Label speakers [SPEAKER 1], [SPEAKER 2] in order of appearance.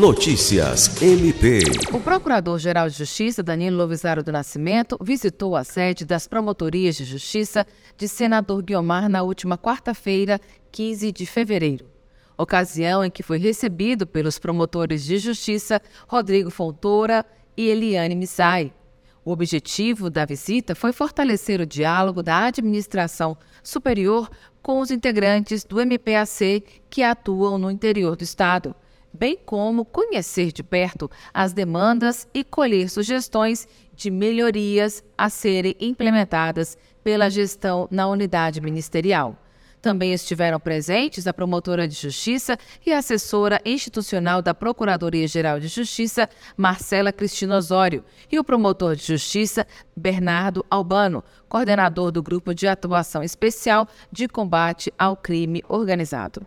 [SPEAKER 1] Notícias MP.
[SPEAKER 2] O Procurador-Geral de Justiça, Danilo Lovisaro do Nascimento, visitou a sede das Promotorias de Justiça de Senador Guiomar na última quarta-feira, 15 de fevereiro. Ocasião em que foi recebido pelos promotores de justiça Rodrigo Fontoura e Eliane Missai. O objetivo da visita foi fortalecer o diálogo da administração superior com os integrantes do MPAC que atuam no interior do Estado, bem como conhecer de perto as demandas e colher sugestões de melhorias a serem implementadas pela gestão na unidade ministerial. Também estiveram presentes a promotora de justiça e assessora institucional da Procuradoria-Geral de Justiça, Marcela Cristina Osório, e o promotor de justiça, Bernardo Albano, coordenador do Grupo de Atuação Especial de Combate ao Crime Organizado.